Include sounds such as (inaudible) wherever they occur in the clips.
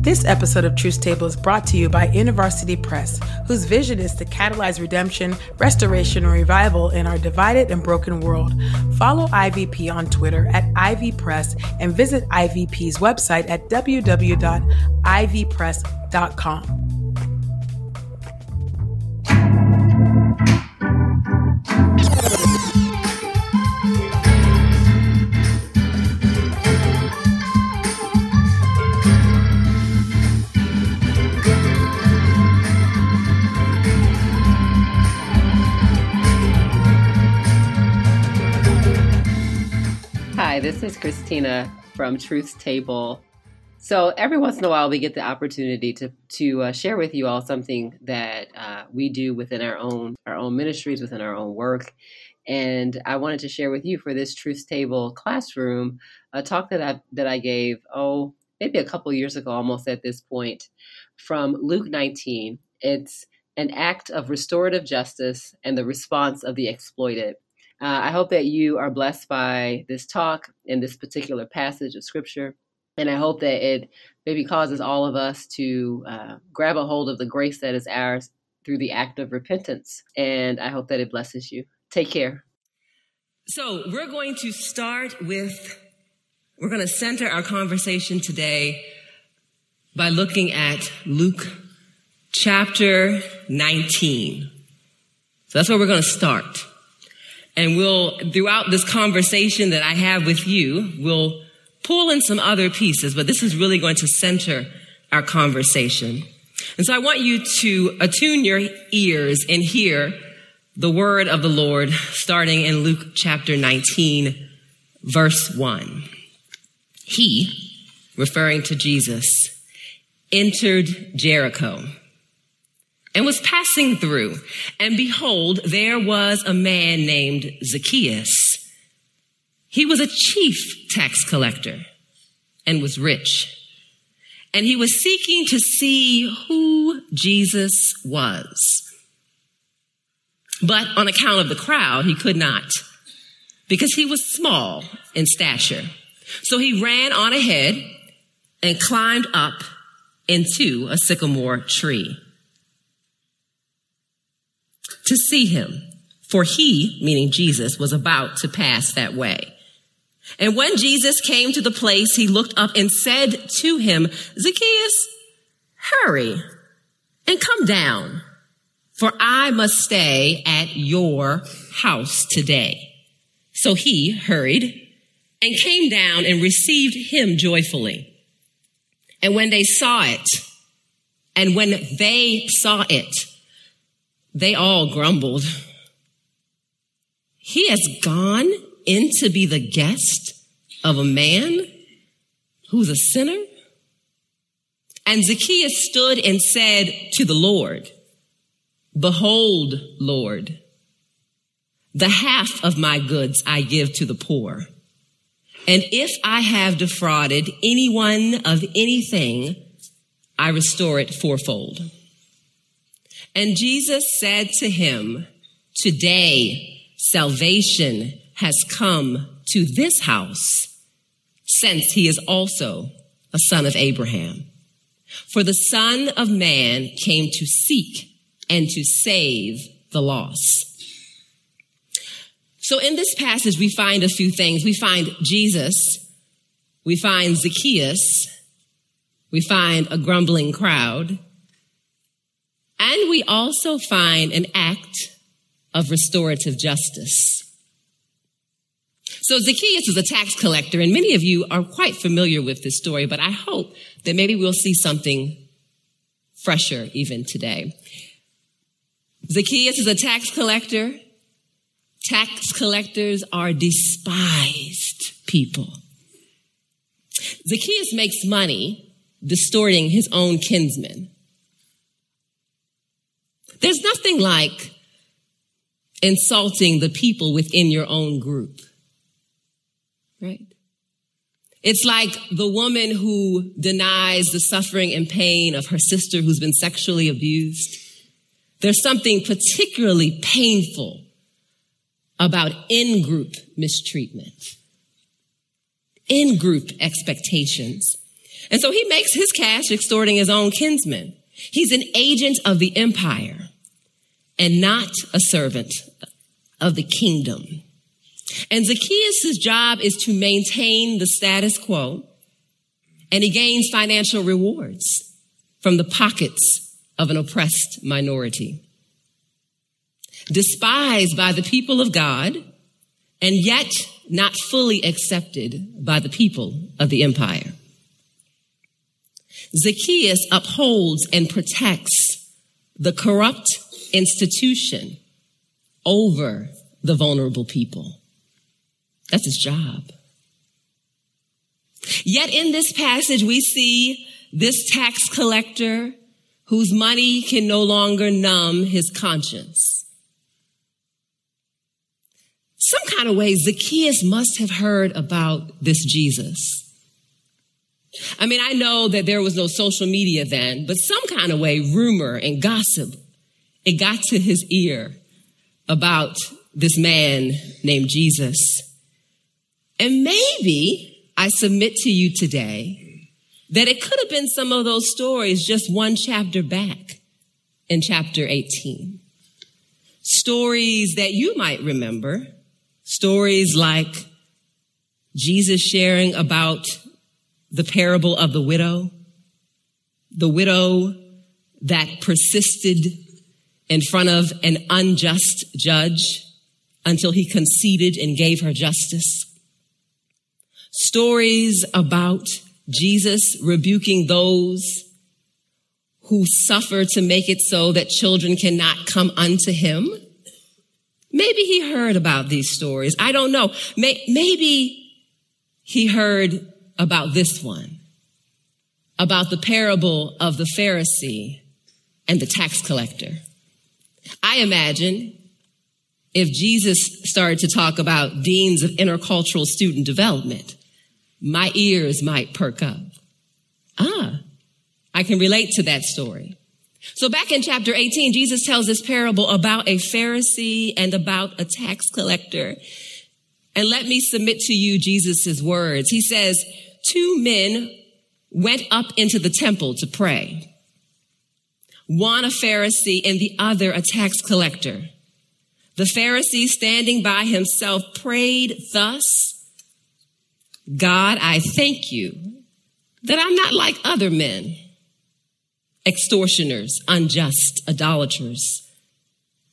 This episode of Truth Table is brought to you by InterVarsity Press, whose vision is to catalyze redemption, restoration, and revival in our divided and broken world. Follow IVP on Twitter at IV Press and visit IVP's website at www.ivpress.com. this is Christina from Truth Table. So every once in a while, we get the opportunity to to uh, share with you all something that uh, we do within our own our own ministries, within our own work. And I wanted to share with you for this Truth Table classroom a talk that I that I gave oh maybe a couple years ago, almost at this point, from Luke 19. It's an act of restorative justice and the response of the exploited. Uh, I hope that you are blessed by this talk in this particular passage of scripture. And I hope that it maybe causes all of us to uh, grab a hold of the grace that is ours through the act of repentance. And I hope that it blesses you. Take care. So, we're going to start with, we're going to center our conversation today by looking at Luke chapter 19. So, that's where we're going to start. And we'll, throughout this conversation that I have with you, we'll pull in some other pieces, but this is really going to center our conversation. And so I want you to attune your ears and hear the word of the Lord starting in Luke chapter 19, verse 1. He, referring to Jesus, entered Jericho and was passing through. And behold, there was a man named Zacchaeus. He was a chief tax collector and was rich. And he was seeking to see who Jesus was. But on account of the crowd, he could not because he was small in stature. So he ran on ahead and climbed up into a sycamore tree to see him, for he, meaning Jesus, was about to pass that way. And when Jesus came to the place, he looked up and said to him, Zacchaeus, hurry and come down, for I must stay at your house today. So he hurried and came down and received him joyfully. And when they saw it, and when they saw it, they all grumbled. He has gone in to be the guest of a man who's a sinner? And Zacchaeus stood and said to the Lord, Behold, Lord, the half of my goods I give to the poor. And if I have defrauded anyone of anything, I restore it fourfold. And Jesus said to him, Today salvation has come to this house, since he is also a son of Abraham. For the Son of Man came to seek and to save the lost. So in this passage, we find a few things. We find Jesus, we find Zacchaeus, we find a grumbling crowd, and we also find an act of restorative justice. So Zacchaeus is a tax collector, and many of you are quite familiar with this story, but I hope that maybe we'll see something fresher even today. Zacchaeus is a tax collector. Tax collectors are despised people. Zacchaeus makes money distorting his own kinsmen. There's nothing like insulting the people within your own group. Right? It's like the woman who denies the suffering and pain of her sister who's been sexually abused. There's something particularly painful about in-group mistreatment, in-group expectations. And so he makes his cash extorting his own kinsmen. He's an agent of the empire and not a servant of the kingdom. And Zacchaeus' job is to maintain the status quo and he gains financial rewards from the pockets of an oppressed minority. Despised by the people of God and yet not fully accepted by the people of the empire. Zacchaeus upholds and protects the corrupt institution over the vulnerable people. That's his job. Yet in this passage, we see this tax collector whose money can no longer numb his conscience. Some kind of way, Zacchaeus must have heard about this Jesus. I mean, I know that there was no social media then, but some kind of way, rumor and gossip, it got to his ear about this man named Jesus. And maybe I submit to you today that it could have been some of those stories just one chapter back in chapter 18. Stories that you might remember, stories like Jesus sharing about the parable of the widow, the widow that persisted in front of an unjust judge until he conceded and gave her justice. Stories about Jesus rebuking those who suffer to make it so that children cannot come unto him. Maybe he heard about these stories. I don't know. Maybe he heard about this one, about the parable of the Pharisee and the tax collector. I imagine if Jesus started to talk about deans of intercultural student development, my ears might perk up. Ah, I can relate to that story. So back in chapter 18, Jesus tells this parable about a Pharisee and about a tax collector. And let me submit to you Jesus' words. He says, two men went up into the temple to pray. One a Pharisee and the other a tax collector. The Pharisee standing by himself prayed thus, God, I thank you that I'm not like other men, extortioners, unjust, idolaters,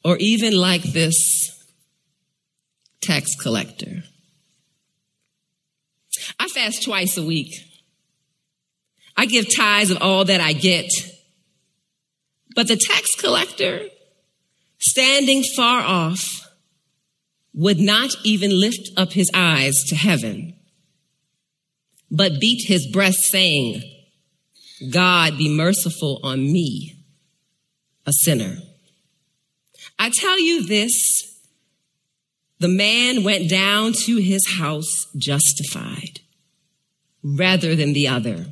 or even like this tax collector. I fast twice a week. I give tithes of all that I get. But the tax collector, standing far off, would not even lift up his eyes to heaven, but beat his breast, saying, God be merciful on me, a sinner. I tell you this the man went down to his house justified rather than the other.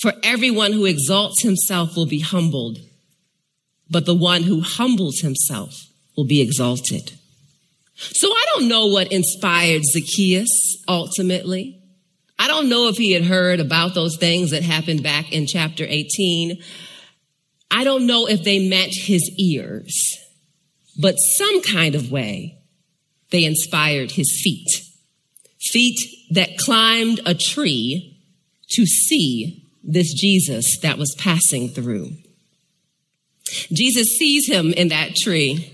For everyone who exalts himself will be humbled, but the one who humbles himself will be exalted. So I don't know what inspired Zacchaeus ultimately. I don't know if he had heard about those things that happened back in chapter 18. I don't know if they met his ears, but some kind of way they inspired his feet. Feet that climbed a tree to see this Jesus that was passing through. Jesus sees him in that tree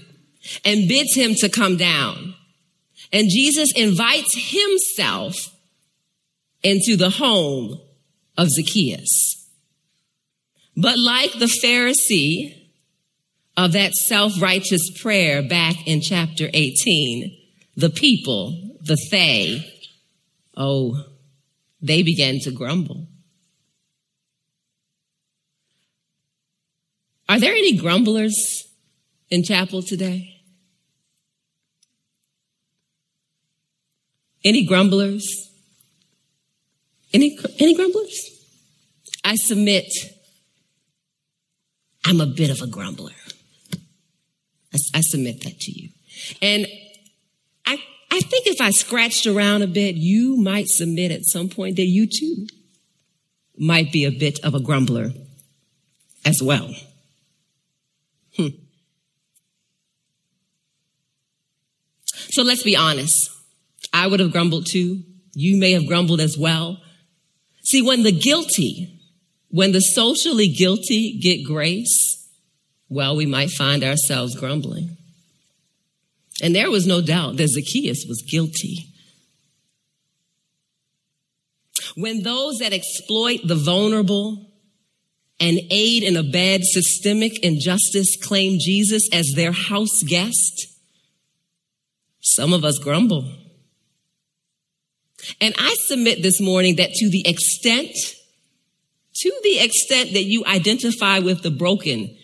and bids him to come down. And Jesus invites himself into the home of Zacchaeus. But like the Pharisee of that self-righteous prayer back in chapter 18, the people, the they, oh, they began to grumble. Are there any grumblers in chapel today? Any grumblers? Any, any grumblers? I submit I'm a bit of a grumbler. I, I submit that to you. And I think if I scratched around a bit, you might submit at some point that you too might be a bit of a grumbler as well. Hmm. So let's be honest. I would have grumbled too. You may have grumbled as well. See, when the guilty, when the socially guilty get grace, well, we might find ourselves grumbling. And there was no doubt that Zacchaeus was guilty. When those that exploit the vulnerable and aid and abet systemic injustice claim Jesus as their house guest, some of us grumble. And I submit this morning that to the extent, to the extent that you identify with the broken,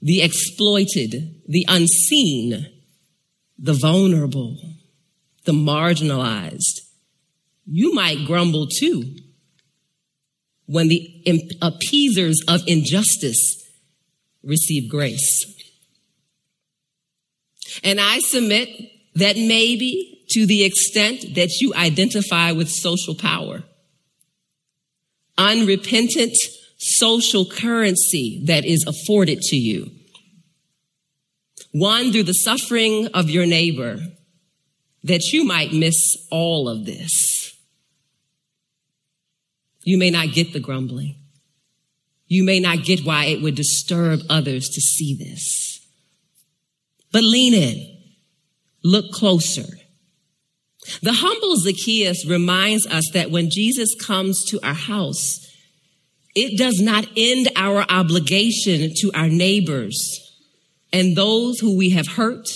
the exploited, the unseen, the vulnerable, the marginalized, you might grumble too when the appeasers of injustice receive grace. And I submit that maybe to the extent that you identify with social power, unrepentant social currency that is afforded to you, one through the suffering of your neighbor, that you might miss all of this. You may not get the grumbling. You may not get why it would disturb others to see this. But lean in. Look closer. The humble Zacchaeus reminds us that when Jesus comes to our house, it does not end our obligation to our neighbors and those who we have hurt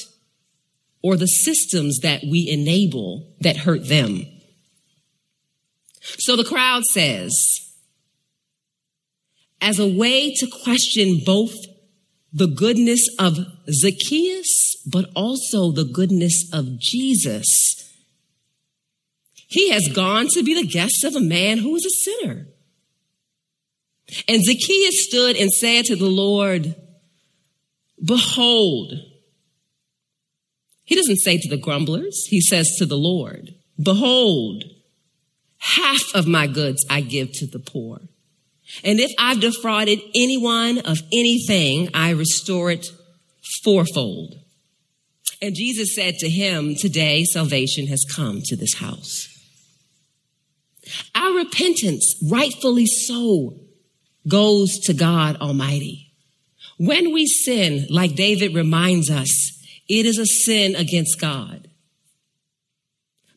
or the systems that we enable that hurt them. So the crowd says, as a way to question both the goodness of Zacchaeus, but also the goodness of Jesus, he has gone to be the guest of a man who is a sinner. And Zacchaeus stood and said to the Lord, Behold, he doesn't say to the grumblers, he says to the Lord, Behold, half of my goods I give to the poor. And if I've defrauded anyone of anything, I restore it fourfold. And Jesus said to him, Today salvation has come to this house. Our repentance, rightfully so, goes to God Almighty. When we sin, like David reminds us, it is a sin against God.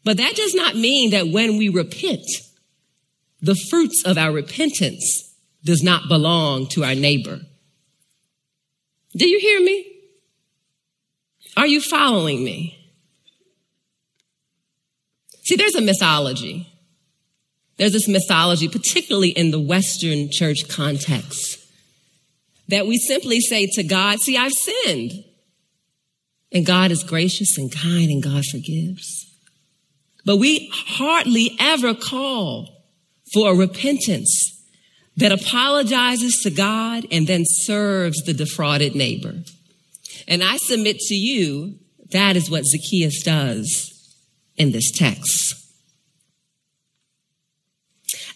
But that does not mean that when we repent, the fruits of our repentance does not belong to our neighbor. Do you hear me? Are you following me? See, there's a mythology. There's this mythology, particularly in the Western church context, that we simply say to God, see, I've sinned. And God is gracious and kind and God forgives. But we hardly ever call for a repentance that apologizes to God and then serves the defrauded neighbor. And I submit to you, that is what Zacchaeus does in this text.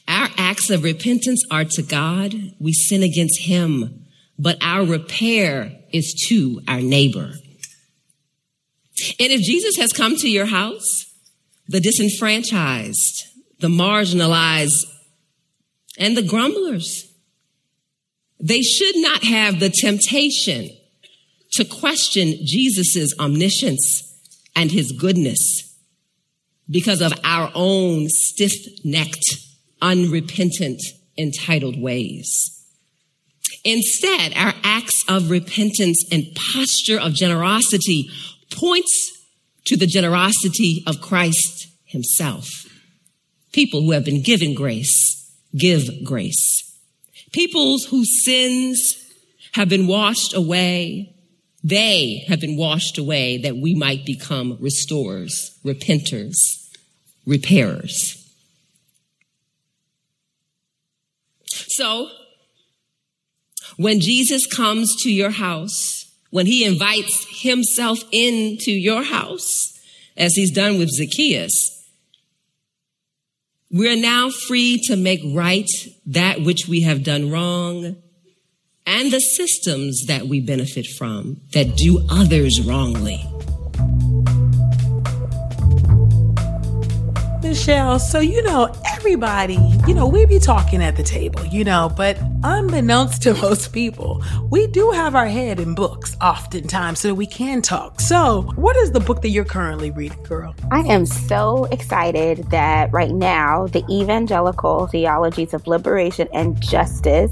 Our acts of repentance are to God. We sin against him but our repair is to our neighbor. And if Jesus has come to your house, the disenfranchised, the marginalized, and the grumblers, they should not have the temptation to question Jesus' omniscience and his goodness because of our own stiff necked, unrepentant, entitled ways. Instead, our acts of repentance and posture of generosity points to the generosity of Christ himself. People who have been given grace give grace. Peoples whose sins have been washed away, they have been washed away that we might become restorers, repenters, repairers. So, when Jesus comes to your house, when he invites himself into your house, as he's done with Zacchaeus, we're now free to make right that which we have done wrong, and the systems that we benefit from that do others wrongly. Michelle, so you know, everybody, you know, we be talking at the table, you know, but unbeknownst to most people, we do have our head in books oftentimes so we can talk. So, what is the book that you're currently reading, girl? I am so excited that right now, the Evangelical Theologies of Liberation and Justice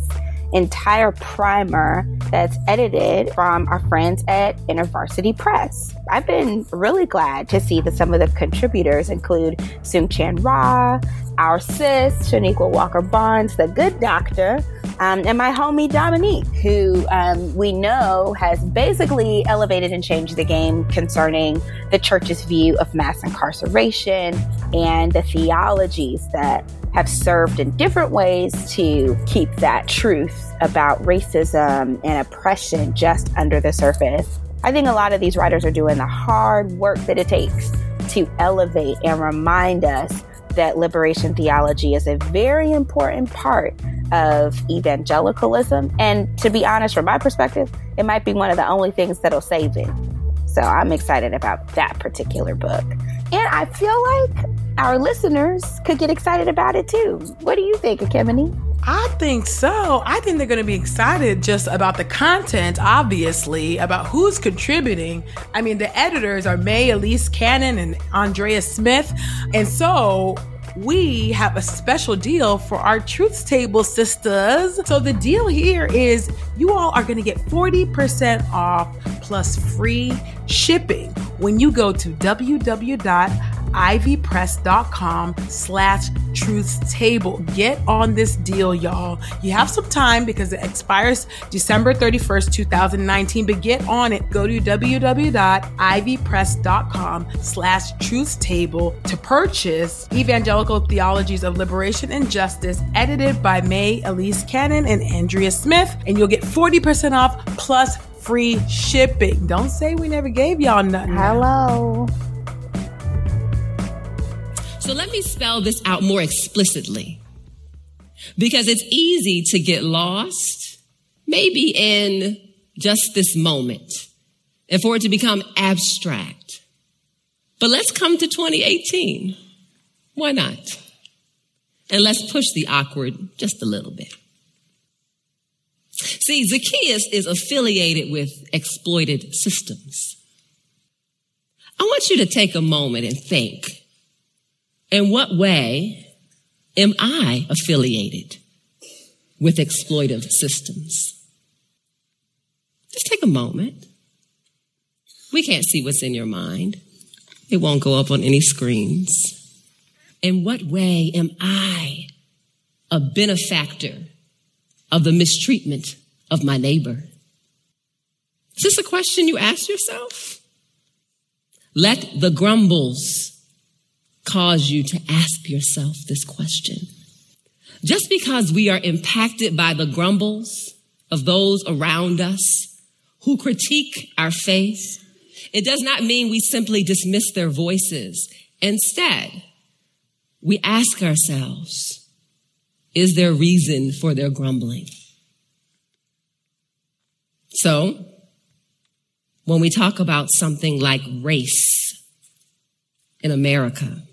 entire primer that's edited from our friends at InterVarsity Press. I've been really glad to see that some of the contributors include Soong-Chan Rah, our sis, Chanequa Walker Barnes, the good doctor, um, and my homie Dominique, who um, we know has basically elevated and changed the game concerning the church's view of mass incarceration and the theologies that have served in different ways to keep that truth about racism and oppression just under the surface. I think a lot of these writers are doing the hard work that it takes to elevate and remind us that liberation theology is a very important part of evangelicalism. And to be honest, from my perspective, it might be one of the only things that'll save it. So I'm excited about that particular book. And I feel like our listeners could get excited about it too. What do you think, Ekemini? I think so. I think they're going to be excited just about the content, obviously, about who's contributing. I mean, the editors are Mae Elise Cannon and Andrea Smith. And so we have a special deal for our Truth's Table sisters. So the deal here is you all are going to get 40% off plus free shipping when you go to www ivpress.com slash truths table. Get on this deal, y'all. You have some time because it expires December 31st, 2019, but get on it. Go to www.ivpress.com slash truths table to purchase Evangelical Theologies of Liberation and Justice, edited by Mae Elise Cannon and Andrea Smith, and you'll get 40% off plus free shipping. Don't say we never gave y'all nothing. Hello. So let me spell this out more explicitly. Because it's easy to get lost, maybe in just this moment, and for it to become abstract. But let's come to 2018. Why not? And let's push the awkward just a little bit. See, Zacchaeus is affiliated with exploited systems. I want you to take a moment and think in what way am I affiliated with exploitive systems? Just take a moment. We can't see what's in your mind. It won't go up on any screens. In what way am I a benefactor of the mistreatment of my neighbor? Is this a question you ask yourself? Let the grumbles cause you to ask yourself this question. Just because we are impacted by the grumbles of those around us who critique our faith, it does not mean we simply dismiss their voices. Instead, we ask ourselves, is there reason for their grumbling? So, when we talk about something like race in America,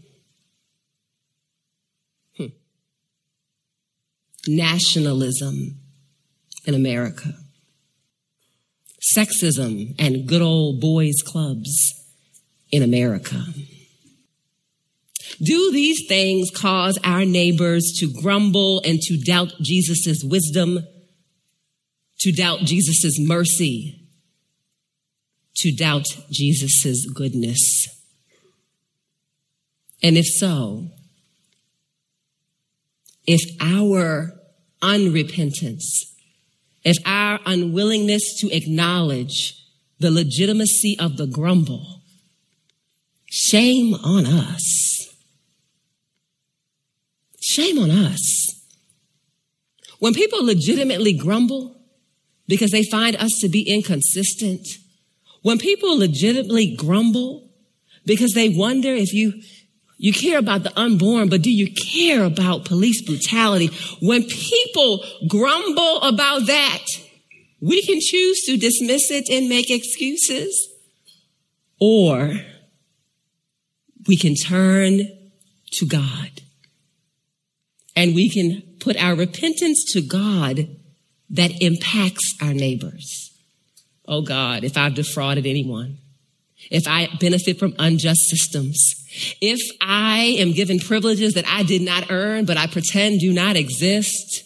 nationalism in America, sexism and good old boys clubs in America. Do these things cause our neighbors to grumble and to doubt Jesus' wisdom, to doubt Jesus' mercy, to doubt Jesus' goodness? And if so, if our unrepentance, if our unwillingness to acknowledge the legitimacy of the grumble, shame on us. Shame on us. When people legitimately grumble because they find us to be inconsistent, when people legitimately grumble because they wonder if you You care about the unborn, but do you care about police brutality? When people grumble about that, we can choose to dismiss it and make excuses, or we can turn to God and we can put our repentance to God that impacts our neighbors. Oh God, if I've defrauded anyone, if I benefit from unjust systems, if I am given privileges that I did not earn, but I pretend do not exist,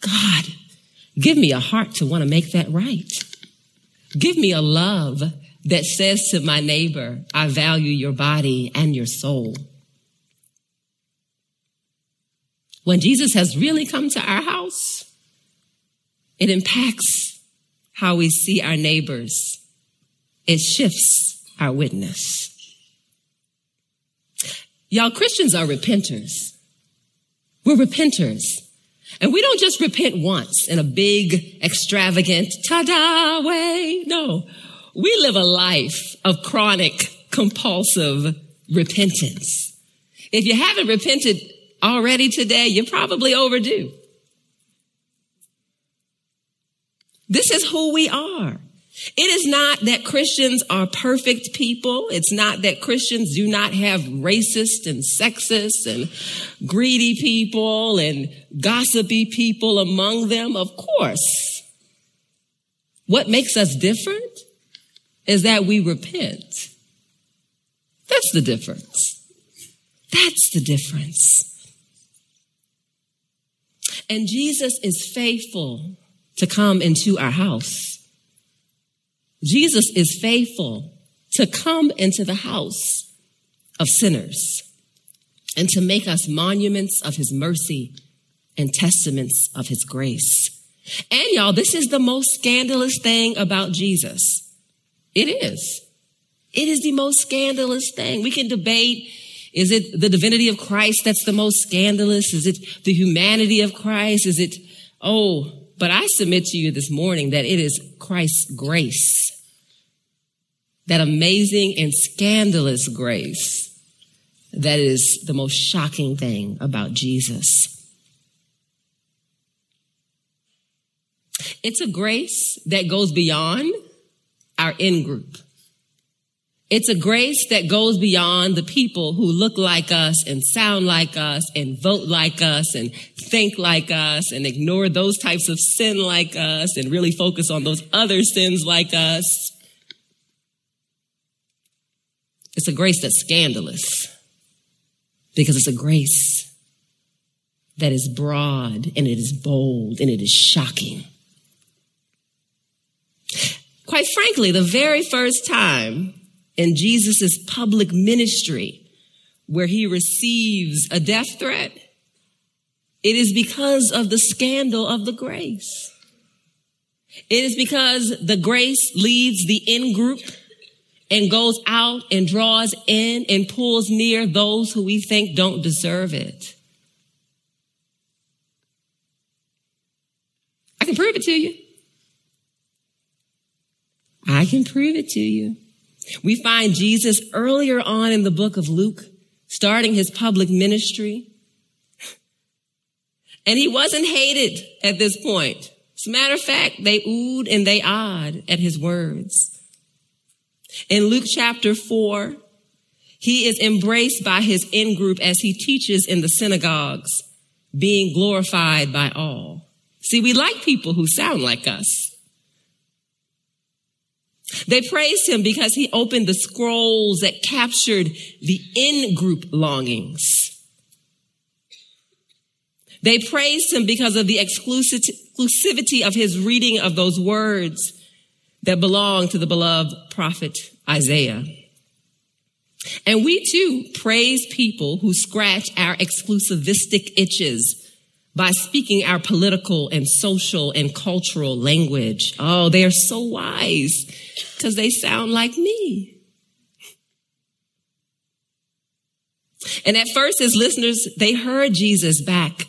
God, give me a heart to want to make that right. Give me a love that says to my neighbor, I value your body and your soul. When Jesus has really come to our house, it impacts how we see our neighbors. It shifts our witness. Y'all, Christians are repenters. We're repenters. And we don't just repent once in a big, extravagant, ta-da way. No, we live a life of chronic, compulsive repentance. If you haven't repented already today, you're probably overdue. This is who we are. It is not that Christians are perfect people. It's not that Christians do not have racist and sexist and greedy people and gossipy people among them. Of course. What makes us different is that we repent. That's the difference. That's the difference. And Jesus is faithful to come into our house. Jesus is faithful to come into the house of sinners and to make us monuments of his mercy and testaments of his grace. And y'all, this is the most scandalous thing about Jesus. It is. It is the most scandalous thing. We can debate is it the divinity of Christ that's the most scandalous? Is it the humanity of Christ? Is it, oh, but I submit to you this morning that it is Christ's grace. That amazing and scandalous grace that is the most shocking thing about Jesus. It's a grace that goes beyond our in group. It's a grace that goes beyond the people who look like us and sound like us and vote like us and think like us and ignore those types of sin like us and really focus on those other sins like us. It's a grace that's scandalous because it's a grace that is broad and it is bold and it is shocking. Quite frankly, the very first time in Jesus' public ministry where he receives a death threat, it is because of the scandal of the grace. It is because the grace leads the in group and goes out and draws in and pulls near those who we think don't deserve it. I can prove it to you. I can prove it to you. We find Jesus earlier on in the book of Luke, starting his public ministry. (sighs) And he wasn't hated at this point. As a matter of fact, they oohed and they awed at his words. In Luke chapter four, he is embraced by his in group as he teaches in the synagogues, being glorified by all. See, we like people who sound like us. They praised him because he opened the scrolls that captured the in group longings. They praised him because of the exclusivity of his reading of those words that belong to the beloved prophet Isaiah. And we too praise people who scratch our exclusivistic itches by speaking our political and social and cultural language. Oh, they are so wise because they sound like me. And at first, as listeners, they heard Jesus back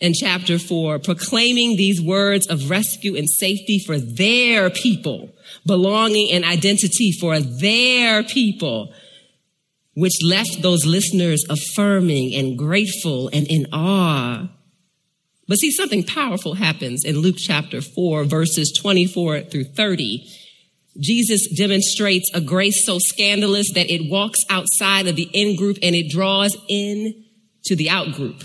in chapter four, proclaiming these words of rescue and safety for their people, belonging and identity for their people. which left those listeners affirming and grateful and in awe. But see, something powerful happens in Luke chapter 4, verses 24 through 30. Jesus demonstrates a grace so scandalous that it walks outside of the in group and it draws in to the out group.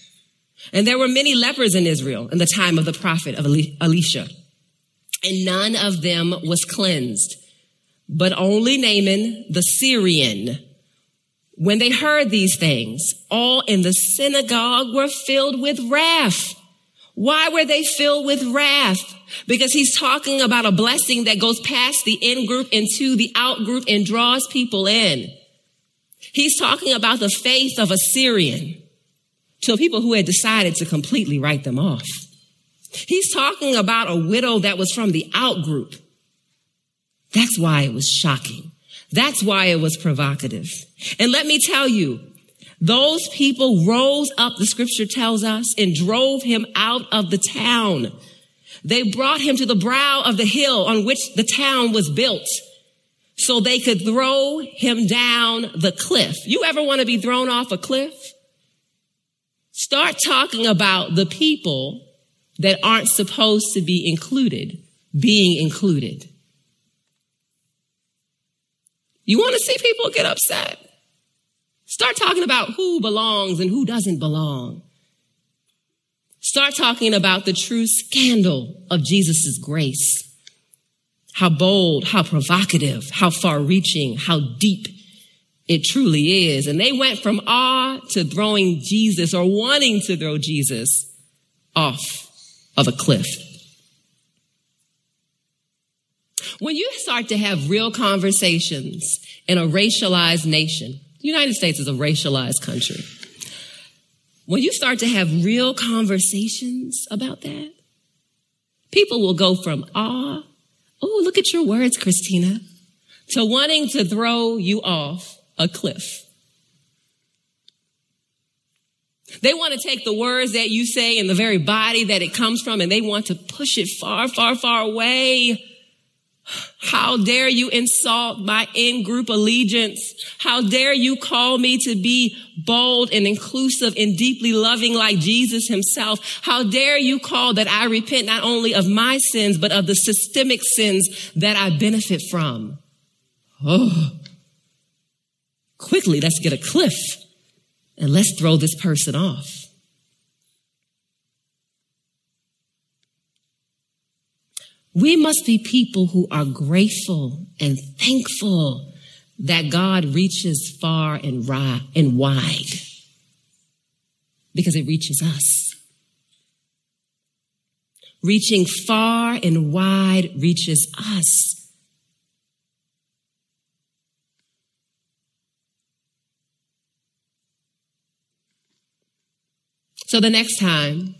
And there were many lepers in Israel in the time of the prophet of Elisha, and none of them was cleansed but only Naaman the Syrian. When they heard these things, all in the synagogue were filled with wrath. Why were they filled with wrath? Because he's talking about a blessing that goes past the in group into the out group and draws people in. He's talking about the faith of a Syrian to people who had decided to completely write them off. He's talking about a widow that was from the out group that's why it was shocking. That's why it was provocative. And let me tell you, those people rose up, the scripture tells us, and drove him out of the town. They brought him to the brow of the hill on which the town was built so they could throw him down the cliff. You ever want to be thrown off a cliff? Start talking about the people that aren't supposed to be included being included. You want to see people get upset? Start talking about who belongs and who doesn't belong. Start talking about the true scandal of Jesus' grace. How bold, how provocative, how far reaching, how deep it truly is. And they went from awe to throwing Jesus or wanting to throw Jesus off of a cliff. When you start to have real conversations in a racialized nation, the United States is a racialized country. When you start to have real conversations about that, people will go from awe, oh, look at your words, Christina, to wanting to throw you off a cliff. They want to take the words that you say and the very body that it comes from and they want to push it far, far, far away how dare you insult my in-group allegiance? How dare you call me to be bold and inclusive and deeply loving like Jesus himself? How dare you call that I repent not only of my sins, but of the systemic sins that I benefit from? Oh, quickly, let's get a cliff and let's throw this person off. We must be people who are grateful and thankful that God reaches far and, and wide because it reaches us. Reaching far and wide reaches us. So the next time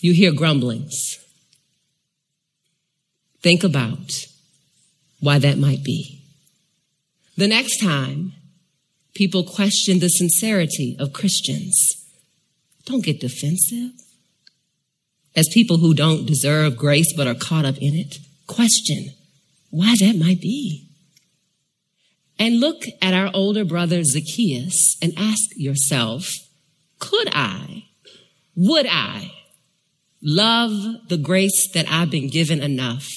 you hear grumblings, Think about why that might be. The next time people question the sincerity of Christians, don't get defensive. As people who don't deserve grace but are caught up in it, question why that might be. And look at our older brother Zacchaeus and ask yourself, could I, would I love the grace that I've been given enough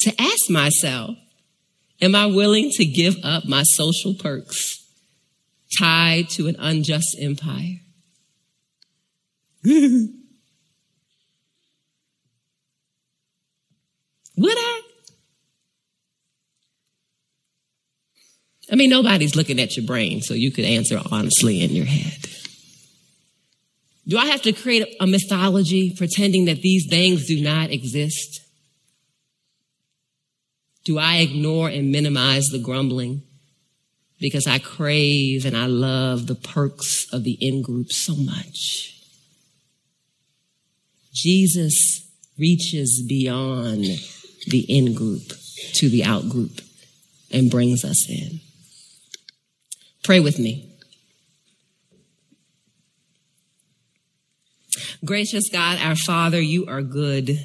to ask myself, am I willing to give up my social perks tied to an unjust empire? (laughs) Would I? I mean, nobody's looking at your brain, so you could answer honestly in your head. Do I have to create a mythology pretending that these things do not exist? Do I ignore and minimize the grumbling because I crave and I love the perks of the in group so much. Jesus reaches beyond the in group to the out group and brings us in. Pray with me. Gracious God, our Father, you are good.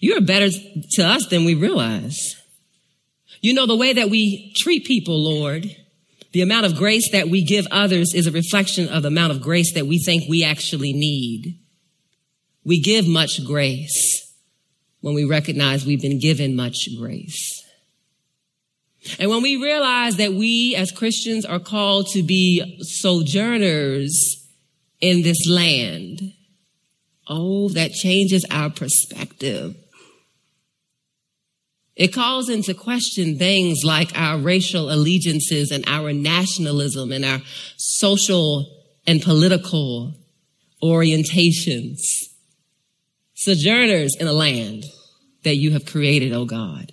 You are better to us than we realize. You know, the way that we treat people, Lord, the amount of grace that we give others is a reflection of the amount of grace that we think we actually need. We give much grace when we recognize we've been given much grace. And when we realize that we as Christians are called to be sojourners in this land, oh, that changes our perspective. It calls into question things like our racial allegiances and our nationalism and our social and political orientations. Sojourners in a land that you have created, oh God.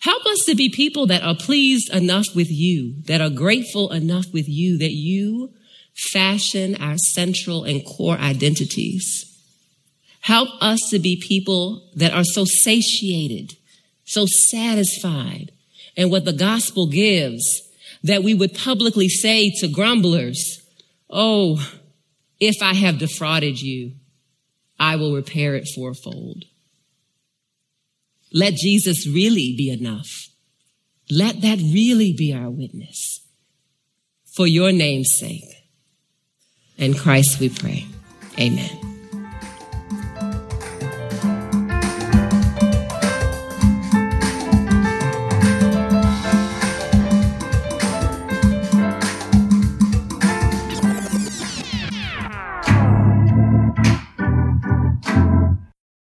Help us to be people that are pleased enough with you, that are grateful enough with you, that you fashion our central and core identities. Help us to be people that are so satiated, so satisfied in what the gospel gives that we would publicly say to grumblers, Oh, if I have defrauded you, I will repair it fourfold. Let Jesus really be enough. Let that really be our witness. For your name's sake. In Christ we pray. Amen.